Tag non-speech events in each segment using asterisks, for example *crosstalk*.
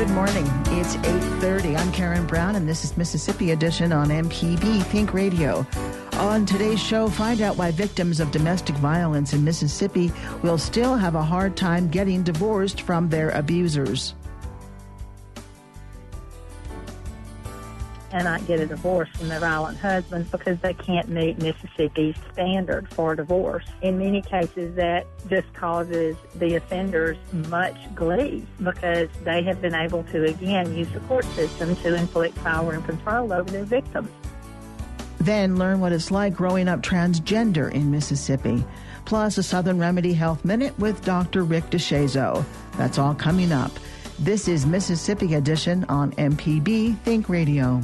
Good morning. It's 8:30. I'm Karen Brown and this is Mississippi Edition on MPB Think Radio. On today's show, find out why victims of domestic violence in Mississippi will still have a hard time getting divorced from their abusers. Cannot get a divorce from their violent husbands because they can't meet Mississippi's standard for divorce. In many cases, that just causes the offenders much glee because they have been able to, again, use the court system to inflict power and control over their victims. Then learn what it's like growing up transgender in Mississippi. Plus, a Southern Remedy Health Minute with Dr. Rick DeShazo. That's all coming up. This is Mississippi Edition on MPB Think Radio.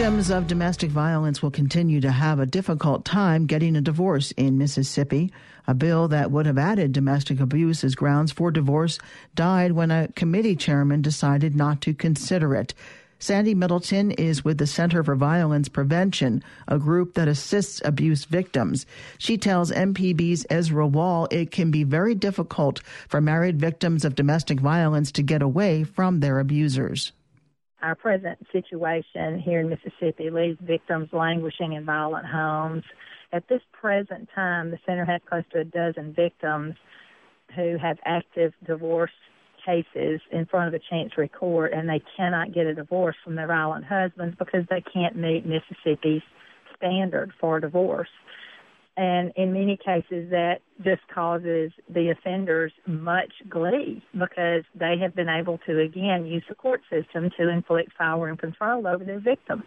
Victims of domestic violence will continue to have a difficult time getting a divorce in Mississippi. A bill that would have added domestic abuse as grounds for divorce died when a committee chairman decided not to consider it. Sandy Middleton is with the Center for Violence Prevention, a group that assists abuse victims. She tells MPB's Ezra Wall it can be very difficult for married victims of domestic violence to get away from their abusers our present situation here in Mississippi leaves victims languishing in violent homes. At this present time, the center has close to a dozen victims who have active divorce cases in front of a chancery court, and they cannot get a divorce from their violent husbands because they can't meet Mississippi's standard for divorce. And in many cases, that just causes the offenders much glee because they have been able to, again, use the court system to inflict power and control over their victims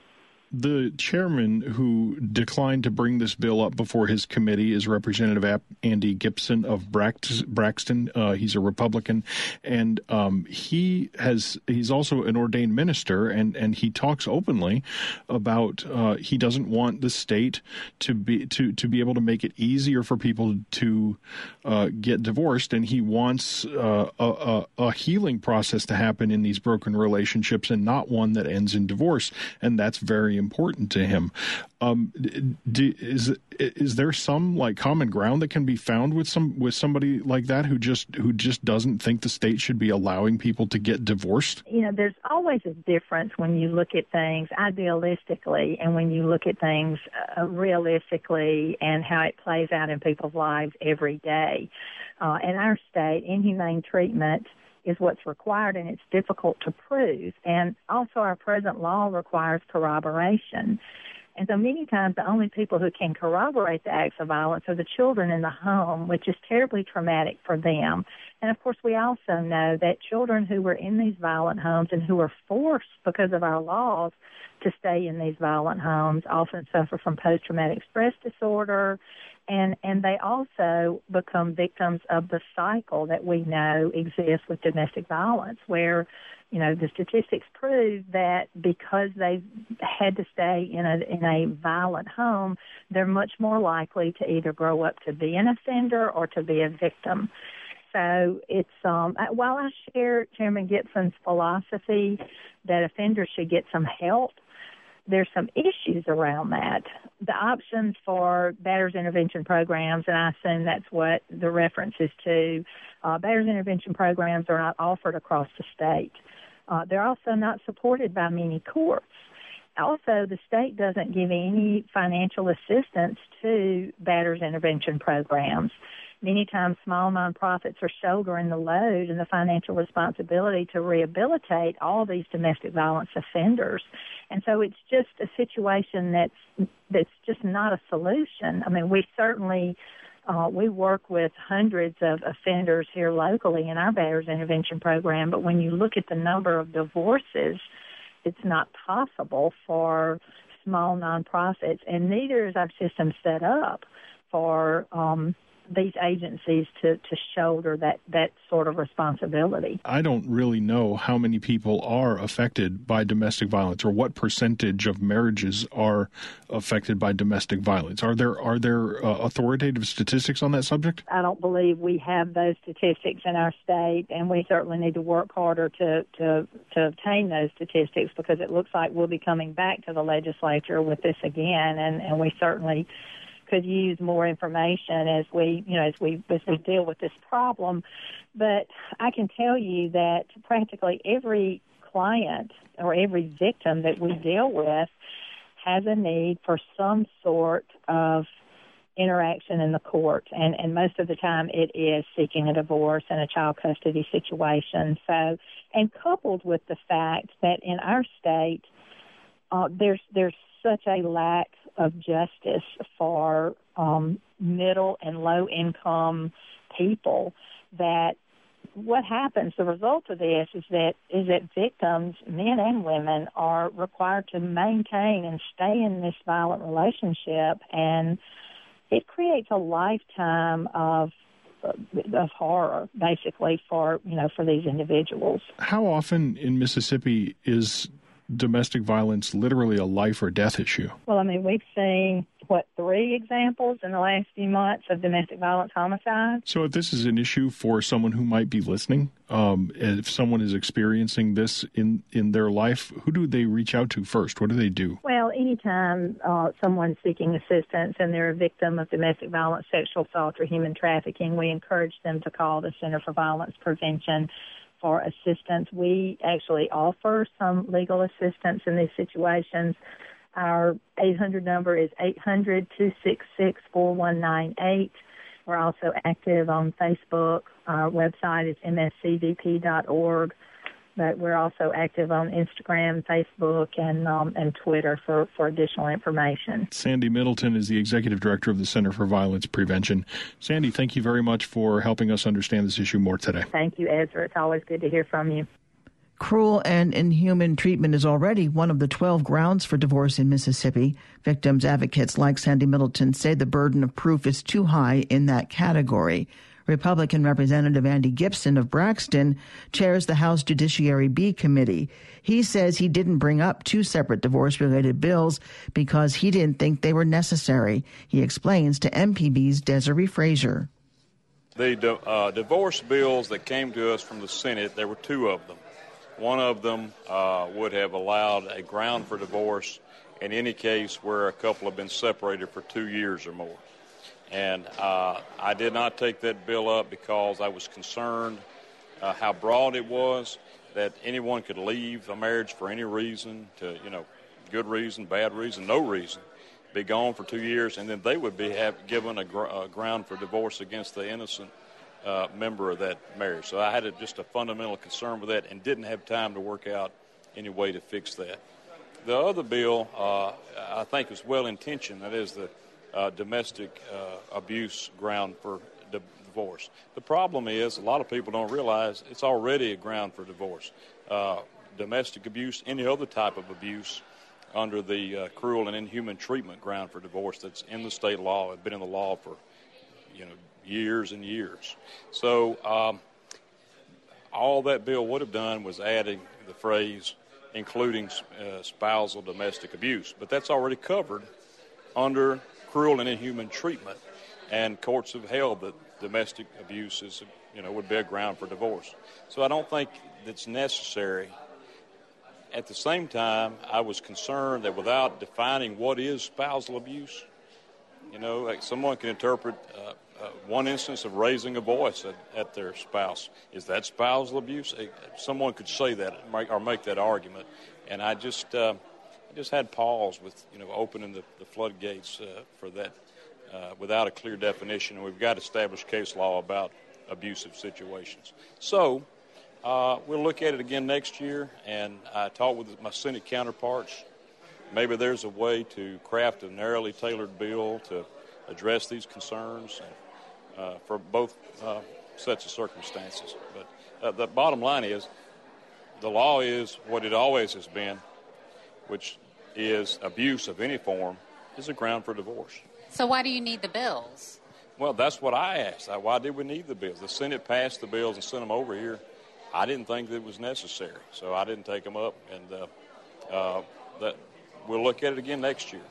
the chairman who declined to bring this bill up before his committee is Representative Andy Gipson of Braxton. Uh, he's a Republican, and um, he has he's also an ordained minister, and and he talks openly about uh, he doesn't want the state to be to to be able to make it easier for people to uh, get divorced, and he wants uh, a, a, a healing process to happen in these broken relationships, and not one that ends in divorce, and that's very important to him. Um, is is there some like common ground that can be found with some with somebody like that who just who just doesn't think the state should be allowing people to get divorced? You know, there's always a difference when you look at things idealistically and when you look at things uh, realistically and how it plays out in people's lives every day. Uh, in our state, inhumane treatment is what's required and it's difficult to prove. And also our present law requires corroboration. And so many times the only people who can corroborate the acts of violence are the children in the home, which is terribly traumatic for them. And of course, we also know that children who were in these violent homes and who are forced because of our laws to stay in these violent homes often suffer from post traumatic stress disorder and and they also become victims of the cycle that we know exists with domestic violence where you know the statistics prove that because they've had to stay in a in a violent home they're much more likely to either grow up to be an offender or to be a victim. So it's um while I share Chairman Gipson's philosophy that offenders should get some help there's some issues around that. The options for batters intervention programs, and I assume that's what the reference is to, uh, batters intervention programs are not offered across the state. Uh, they're also not supported by many courts. Also, the state doesn't give any financial assistance to batters intervention programs. Many times, small nonprofits are shouldering the load and the financial responsibility to rehabilitate all these domestic violence offenders. And so it's just a situation that's that's just not a solution. I mean, we certainly uh, we work with hundreds of offenders here locally in our batters intervention program, but when you look at the number of divorces, it's not possible for small nonprofits, and neither is our system set up for um, these agencies to, to shoulder that, that sort of responsibility. I don't really know how many people are affected by domestic violence or what percentage of marriages are affected by domestic violence. Are there are there uh, authoritative statistics on that subject? I don't believe we have those statistics in our state, and we certainly need to work harder to, to, to obtain those statistics because it looks like we'll be coming back to the legislature with this again, and, and we certainly could use more information as we, you know, as we as we deal with this problem. But I can tell you that practically every client or every victim that we deal with has a need for some sort of interaction in the court and and most of the time it is seeking a divorce and a child custody situation so and coupled with the fact that in our state uh, there's there's such a lack of justice for um, middle and low income people that what happens the result of this is that is that victims men and women are required to maintain and stay in this violent relationship. And it creates a lifetime of of horror basically for you know for these individuals. How often in mississippi is domestic violence literally a life or death issue? Well, I mean, we've seen what three examples in the last few months of domestic violence homicides. So, if this is an issue for someone who might be listening, um, if someone is experiencing this in in their life, who do they reach out to first? What do they do? Well, anytime uh, someone's seeking assistance and they're a victim of domestic violence, sexual assault, or human trafficking, we encourage them to call the Center for Violence Prevention for assistance. We actually offer some legal assistance in these situations. Our 800 number is 800 266 4198. We're also active on Facebook. Our website is mscvp.org but we're also active on Instagram, Facebook, and um, and Twitter for, for additional information. Sandy Middleton is the executive director of the Center for Violence Prevention. Sandy, thank you very much for helping us understand this issue more today. Thank you, Ezra. It's always good to hear from you. Cruel and inhuman treatment is already one of the 12 grounds for divorce in Mississippi. Victims advocates like Sandy Middleton say the burden of proof is too high in that category. Republican Representative Andy Gipson of Braxton chairs the House Judiciary B Committee. He says he didn't bring up two separate divorce related bills because he didn't think they were necessary. He explains to MPB's Desare Frazier. The uh, divorce bills that came to us from the Senate, there were two of them. One of them uh, would have allowed a ground for divorce in any case where a couple have been separated for two years or more. And uh, I did not take that bill up because I was concerned uh, how broad it was, that anyone could leave a marriage for any reason, to you know, good reason, bad reason, no reason, be gone for two years, and then they would be have, given a, gr- a ground for divorce against the innocent uh, member of that marriage. So I had a, just a fundamental concern with that, and didn't have time to work out any way to fix that. The other bill, uh, I think, was well intentioned. That is the uh, domestic uh, abuse ground for di- divorce. The problem is a lot of people don't realize it's already a ground for divorce. Uh, domestic abuse, any other type of abuse under the uh, cruel and inhuman treatment ground for divorce that's in the state law, has been in the law for you know years and years. So um, all that bill would have done was adding the phrase including uh, spousal domestic abuse, but that's already covered under cruel and inhuman treatment, and courts have held that domestic abuse is, you know, would be a ground for divorce. So I don't think it's necessary. At the same time, I was concerned that without defining what is spousal abuse, you know, like someone can interpret uh, uh, one instance of raising a voice at, at, their spouse. Is that spousal abuse? Someone could say that or make that argument. And I just, uh, just had pause with you know opening the, the floodgates uh, for that uh, without a clear definition, and we've got established case law about abusive situations. So uh, we'll look at it again next year, and I talked with my Senate counterparts. Maybe there's a way to craft a narrowly tailored bill to address these concerns uh, for both uh, sets of circumstances. But uh, the bottom line is the law is what it always has been, which is abuse of any form is a ground for divorce. So why do you need the bills? Well, that's what I asked. Why did we need the bills? The Senate passed the bills and sent them over here. I didn't think that it was necessary, so I didn't take them up. And uh, uh, that we'll look at it again next year.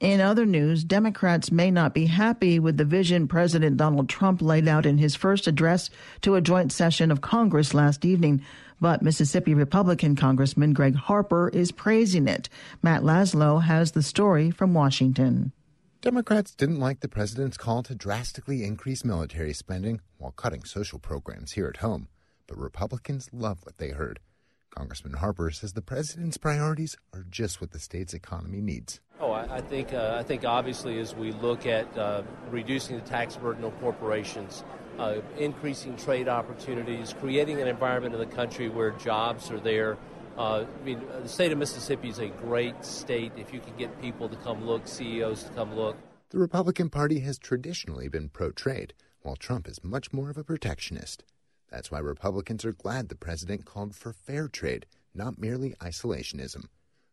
In other news, Democrats may not be happy with the vision President Donald Trump laid out in his first address to a joint session of Congress last evening, but Mississippi Republican Congressman Greg Harper is praising it. Matt Laslo has the story from Washington. Democrats didn't like the president's call to drastically increase military spending while cutting social programs here at home, but Republicans love what they heard. Congressman Harper says the president's priorities are just what the state's economy needs. Oh, I, I think uh, I think obviously as we look at uh, reducing the tax burden on corporations, uh, increasing trade opportunities, creating an environment in the country where jobs are there. Uh, I mean, the state of Mississippi is a great state. If you can get people to come look, CEOs to come look. The Republican Party has traditionally been pro-trade, while Trump is much more of a protectionist. That's why Republicans are glad the president called for fair trade, not merely isolationism.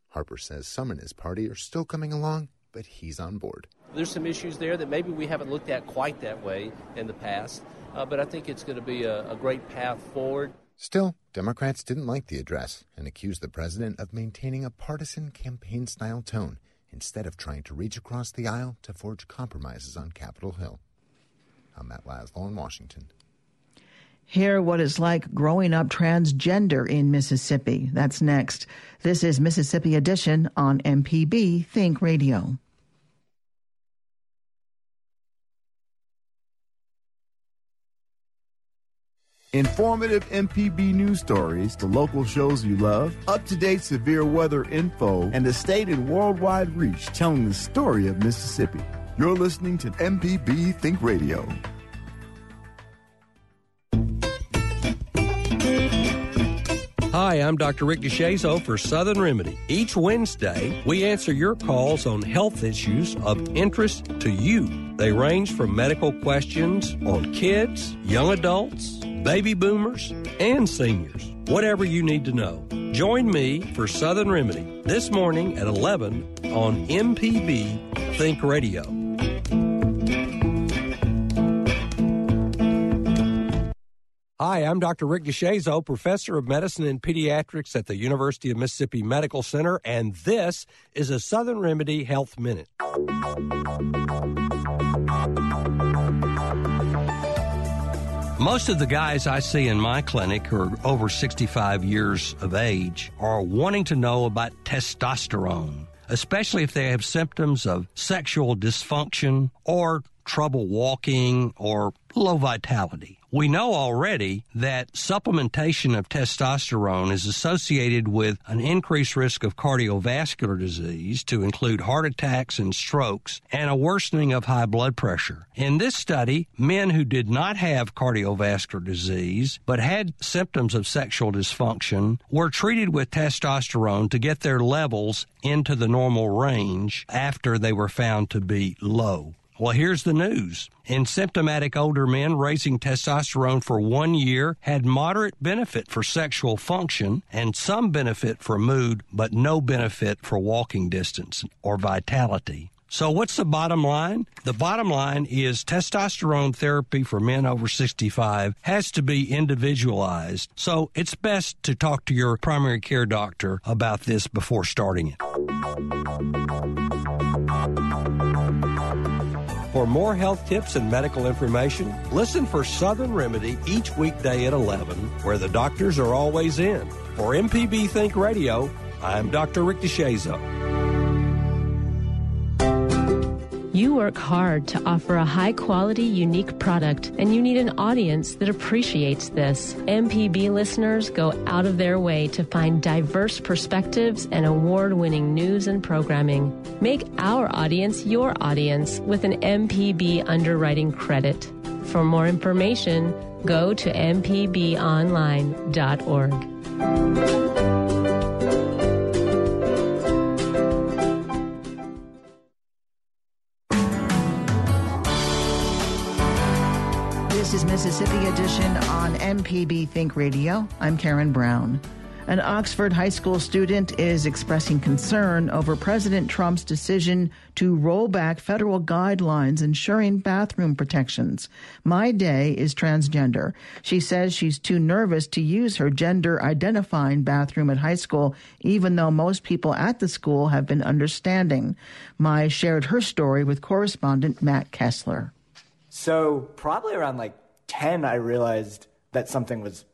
Harper says some in his party are still coming along, but he's on board. There's some issues there that maybe we haven't looked at quite that way in the past, uh, but I think it's going to be a, a great path forward. Still, Democrats didn't like the address and accused the president of maintaining a partisan campaign style tone instead of trying to reach across the aisle to forge compromises on Capitol Hill. I'm Matt Laslo in Washington. Hear what it's like growing up transgender in Mississippi. That's next. This is Mississippi Edition on MPB Think Radio. Informative MPB news stories, the local shows you love, up to date severe weather info, and the state and worldwide reach telling the story of Mississippi. You're listening to MPB Think Radio. Hi, I'm Dr. Rick DeShazo for Southern Remedy. Each Wednesday, we answer your calls on health issues of interest to you. They range from medical questions on kids, young adults, baby boomers, and seniors. Whatever you need to know. Join me for Southern Remedy this morning at 11 on MPB Think Radio. Hi, I'm Dr. Rick DeShazo, professor of medicine and pediatrics at the University of Mississippi Medical Center, and this is a Southern Remedy Health Minute. Most of the guys I see in my clinic who are over 65 years of age are wanting to know about testosterone, especially if they have symptoms of sexual dysfunction or trouble walking or low vitality. We know already that supplementation of testosterone is associated with an increased risk of cardiovascular disease, to include heart attacks and strokes, and a worsening of high blood pressure. In this study, men who did not have cardiovascular disease but had symptoms of sexual dysfunction were treated with testosterone to get their levels into the normal range after they were found to be low. Well, here's the news. In symptomatic older men, raising testosterone for one year had moderate benefit for sexual function and some benefit for mood, but no benefit for walking distance or vitality. So, what's the bottom line? The bottom line is testosterone therapy for men over 65 has to be individualized. So, it's best to talk to your primary care doctor about this before starting it. For more health tips and medical information, listen for Southern Remedy each weekday at 11, where the doctors are always in. For MPB Think Radio, I'm Dr. Rick DeShazo. You work hard to offer a high quality, unique product, and you need an audience that appreciates this. MPB listeners go out of their way to find diverse perspectives and award winning news and programming. Make our audience your audience with an MPB underwriting credit. For more information, go to mpbonline.org. Mississippi Edition on MPB Think Radio. I'm Karen Brown. An Oxford high school student is expressing concern over President Trump's decision to roll back federal guidelines ensuring bathroom protections. My Day is transgender. She says she's too nervous to use her gender identifying bathroom at high school, even though most people at the school have been understanding. My shared her story with correspondent Matt Kessler. So probably around like 10, I realized that something was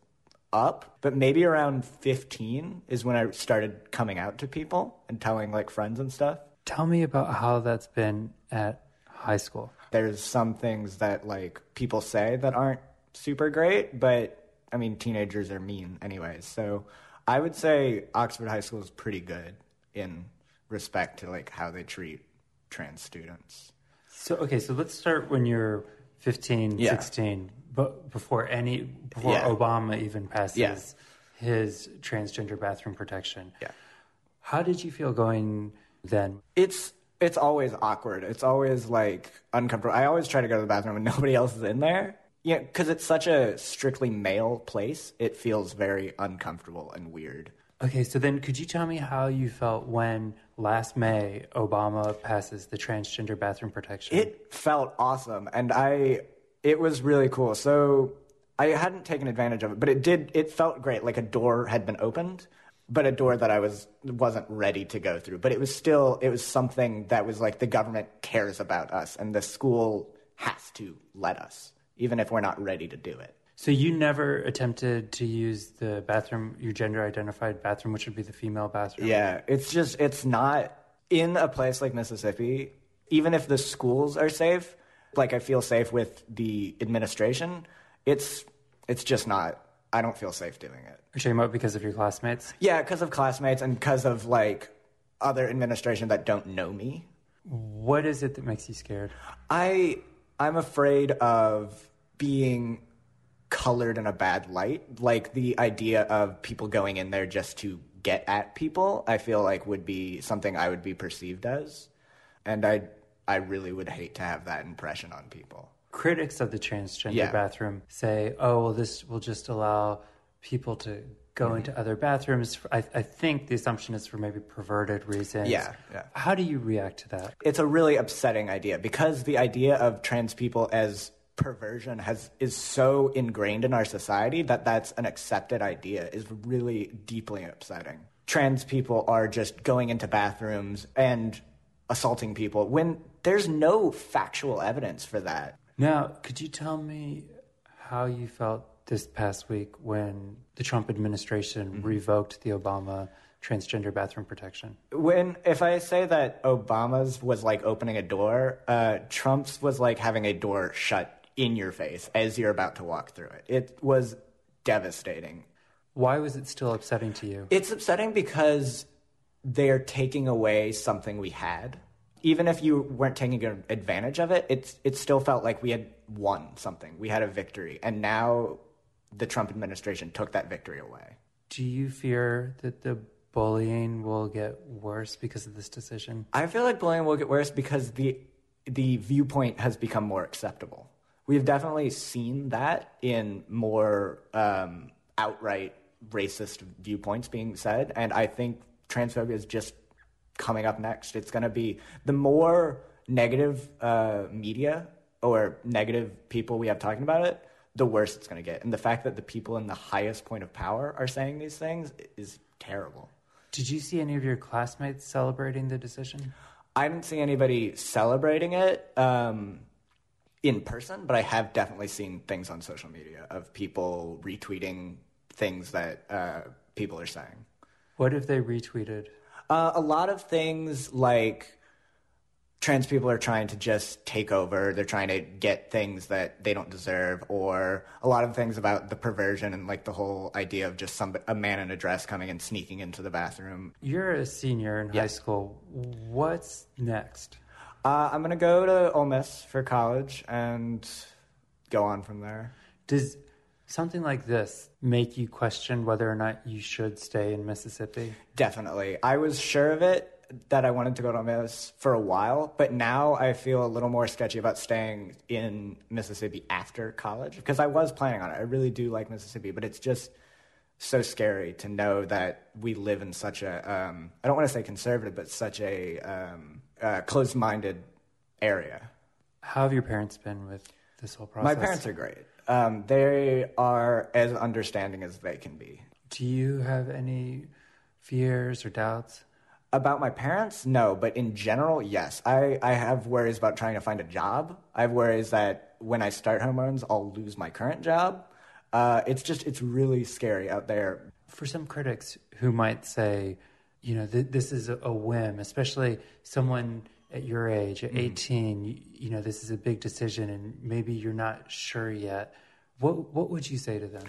up, but maybe around 15 is when I started coming out to people and telling like friends and stuff. Tell me about how that's been at high school. There's some things that like people say that aren't super great, but I mean, teenagers are mean anyways. So I would say Oxford High School is pretty good in respect to like how they treat trans students. So okay, so let's start when you're 15, Yeah. 16, but before any before Yeah. Obama even passes Yeah. his transgender bathroom protection. Yeah. How did you feel going then? It's it's always awkward. It's always like uncomfortable. I always try to go to the bathroom and *laughs* nobody else is in there. Yeah, because it's such a strictly male place. It feels very uncomfortable and weird. Okay, so then could you tell me how you felt when last May Obama passes the transgender bathroom protection? It felt awesome, and I it was really cool. So I hadn't taken advantage of it, but it did. It felt great, like a door had been opened, but a door that I was wasn't ready to go through. But it was still it was something that was like the government cares about us, and the school has to let us, even if we're not ready to do it. So you never attempted to use the bathroom, your gender identified bathroom, which would be the female bathroom? Yeah, it's just it's not in a place like Mississippi. Even if the schools are safe, like I feel safe with the administration, it's it's just not. I don't feel safe doing it. You're talking about because of your classmates? Yeah, because of classmates and because of like other administration that don't know me. What is it that makes you scared? I I'm afraid of being colored in a bad light. Like the idea of people going in there just to get at people, I feel like would be something I would be perceived as. And I I really would hate to have that impression on people. Critics of the transgender Yeah. bathroom say, oh, well, this will just allow people to go Mm-hmm. into other bathrooms. I, I think the assumption is for maybe perverted reasons. Yeah, yeah. How do you react to that? It's a really upsetting idea because the idea of trans people as perversion has is so ingrained in our society that that's an accepted idea is really deeply upsetting. Trans people are just going into bathrooms and assaulting people when there's no factual evidence for that. Now, could you tell me how you felt this past week when the Trump administration Mm-hmm. revoked the Obama transgender bathroom protection? When if I say that Obama's was like opening a door, uh, Trump's was like having a door shut in your face as you're about to walk through it. It was devastating. Why was it still upsetting to you? It's upsetting because they're taking away something we had. Even if you weren't taking advantage of it, it's it still felt like we had won something. We had a victory, and now the Trump administration took that victory away. Do you fear that the bullying will get worse because of this decision? I feel like bullying will get worse because the the viewpoint has become more acceptable. We've definitely seen that in more um, outright racist viewpoints being said, and I think transphobia is just coming up next. It's going to be the more negative uh, media or negative people we have talking about it, the worse it's going to get. And the fact that the people in the highest point of power are saying these things is terrible. Did you see any of your classmates celebrating the decision? I didn't see anybody celebrating it um, in person, but I have definitely seen things on social media of people retweeting things that uh, people are saying. What if they retweeted? Uh, a lot of things like trans people are trying to just take over. They're trying to get things that they don't deserve, or a lot of things about the perversion and like the whole idea of just some a man in a dress coming and sneaking into the bathroom. You're a senior in high school. What's next? Uh, I'm gonna go to Ole Miss for college and go on from there. Does something like this make you question whether or not you should stay in Mississippi? Definitely. I was sure of it that I wanted to go to Ole Miss for a while, but now I feel a little more sketchy about staying in Mississippi after college because I was planning on it. I really do like Mississippi, but it's just so scary to know that we live in such a um, I don't want to say conservative, but such a um, uh, closed-minded area. How have your parents been with this whole process? My parents are great. Um, they are as understanding as they can be. Do you have any fears or doubts? About my parents, no, but in general, yes. I, I have worries about trying to find a job. I have worries that when I start hormones, I'll lose my current job. Uh, it's just, it's really scary out there. For some critics who might say, you know, th- this is a, a whim, especially someone at your age, at mm. 18, you, you know, this is a big decision and maybe you're not sure yet. What, what would you say to them?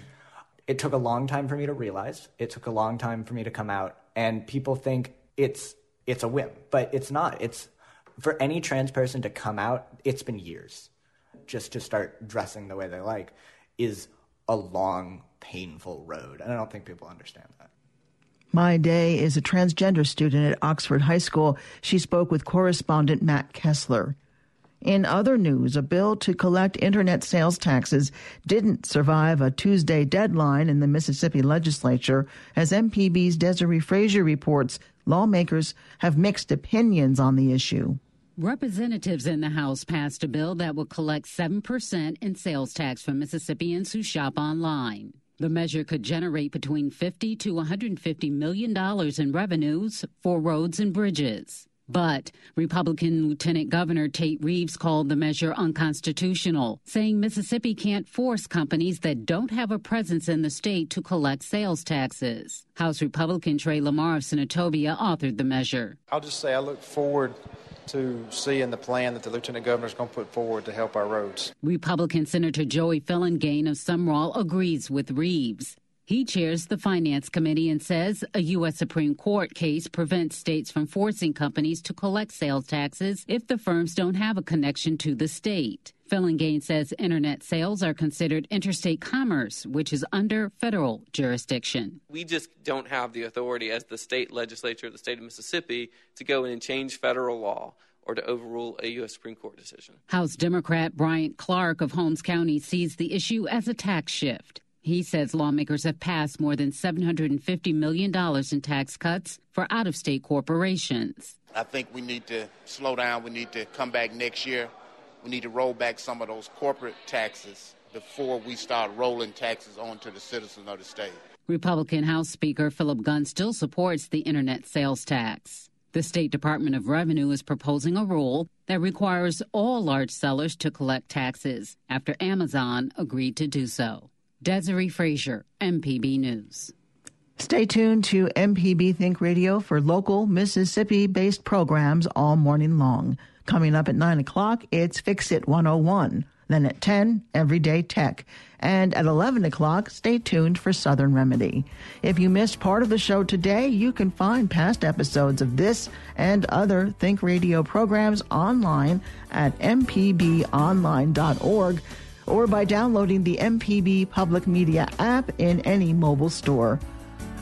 It took a long time for me to realize. It took a long time for me to come out. And people think it's it's a whim, but it's not. It's for any trans person to come out, it's been years. Just to start dressing the way they like is a long, painful road. And I don't think people understand that. My Day is a transgender student at Oxford High School. She spoke with correspondent Matt Kessler. In other news, a bill to collect internet sales taxes didn't survive a Tuesday deadline in the Mississippi legislature. As MPB's Desare Frazier reports, lawmakers have mixed opinions on the issue. Representatives in the House passed a bill that will collect 7% in sales tax from Mississippians who shop online. The measure could generate between 50 to 150 million dollars in revenues for roads and bridges. But Republican Lieutenant Governor Tate Reeves called the measure unconstitutional, saying Mississippi can't force companies that don't have a presence in the state to collect sales taxes. House Republican Trey Lamar of Senatobia authored the measure. I'll just say I look forward to seeing the plan that the Lieutenant Governor is going to put forward to help our roads. Republican Senator Joey Fillingane of Sumrall agrees with Reeves. He chairs the Finance Committee and says a U.S. Supreme Court case prevents states from forcing companies to collect sales taxes if the firms don't have a connection to the state. Fillingane says internet sales are considered interstate commerce, which is under federal jurisdiction. We just don't have the authority as the state legislature of the state of Mississippi to go in and change federal law or to overrule a U.S. Supreme Court decision. House Democrat Bryant Clark of Holmes County sees the issue as a tax shift. He says lawmakers have passed more than $750 million in tax cuts for out of state corporations. I think we need to slow down. We need to come back next year. We need to roll back some of those corporate taxes before we start rolling taxes onto the citizens of the state. Republican House Speaker Philip Gunn still supports the internet sales tax. The State Department of Revenue is proposing a rule that requires all large sellers to collect taxes after Amazon agreed to do so. Desare Frazier, MPB News. Stay tuned to MPB Think Radio for local Mississippi based programs all morning long. Coming up at 9 o'clock, it's Fix It 101. Then at 10, Everyday Tech. And at 11 o'clock, stay tuned for Southern Remedy. If you missed part of the show today, you can find past episodes of this and other Think Radio programs online at mpbonline.org or by downloading the MPB Public Media app in any mobile store.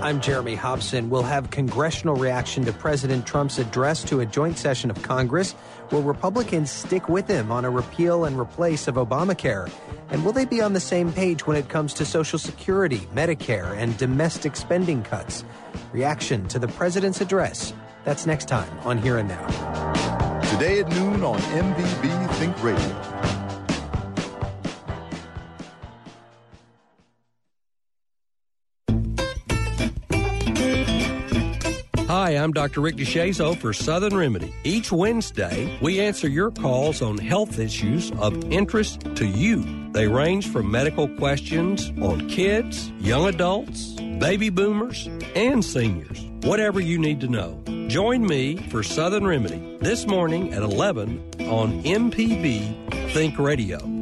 I'm Jeremy Hobson. We'll have congressional reaction to President Trump's address to a joint session of Congress. Will Republicans stick with him on a repeal and replace of Obamacare? And will they be on the same page when it comes to Social Security, Medicare, and domestic spending cuts? Reaction to the president's address. That's next time on Here and Now. Today at noon on MPB Think Radio. I'm Dr. Rick DeShazo for Southern Remedy. Each Wednesday, we answer your calls on health issues of interest to you. They range from medical questions on kids, young adults, baby boomers, and seniors. Whatever you need to know. Join me for Southern Remedy this morning at 11 on MPB Think Radio.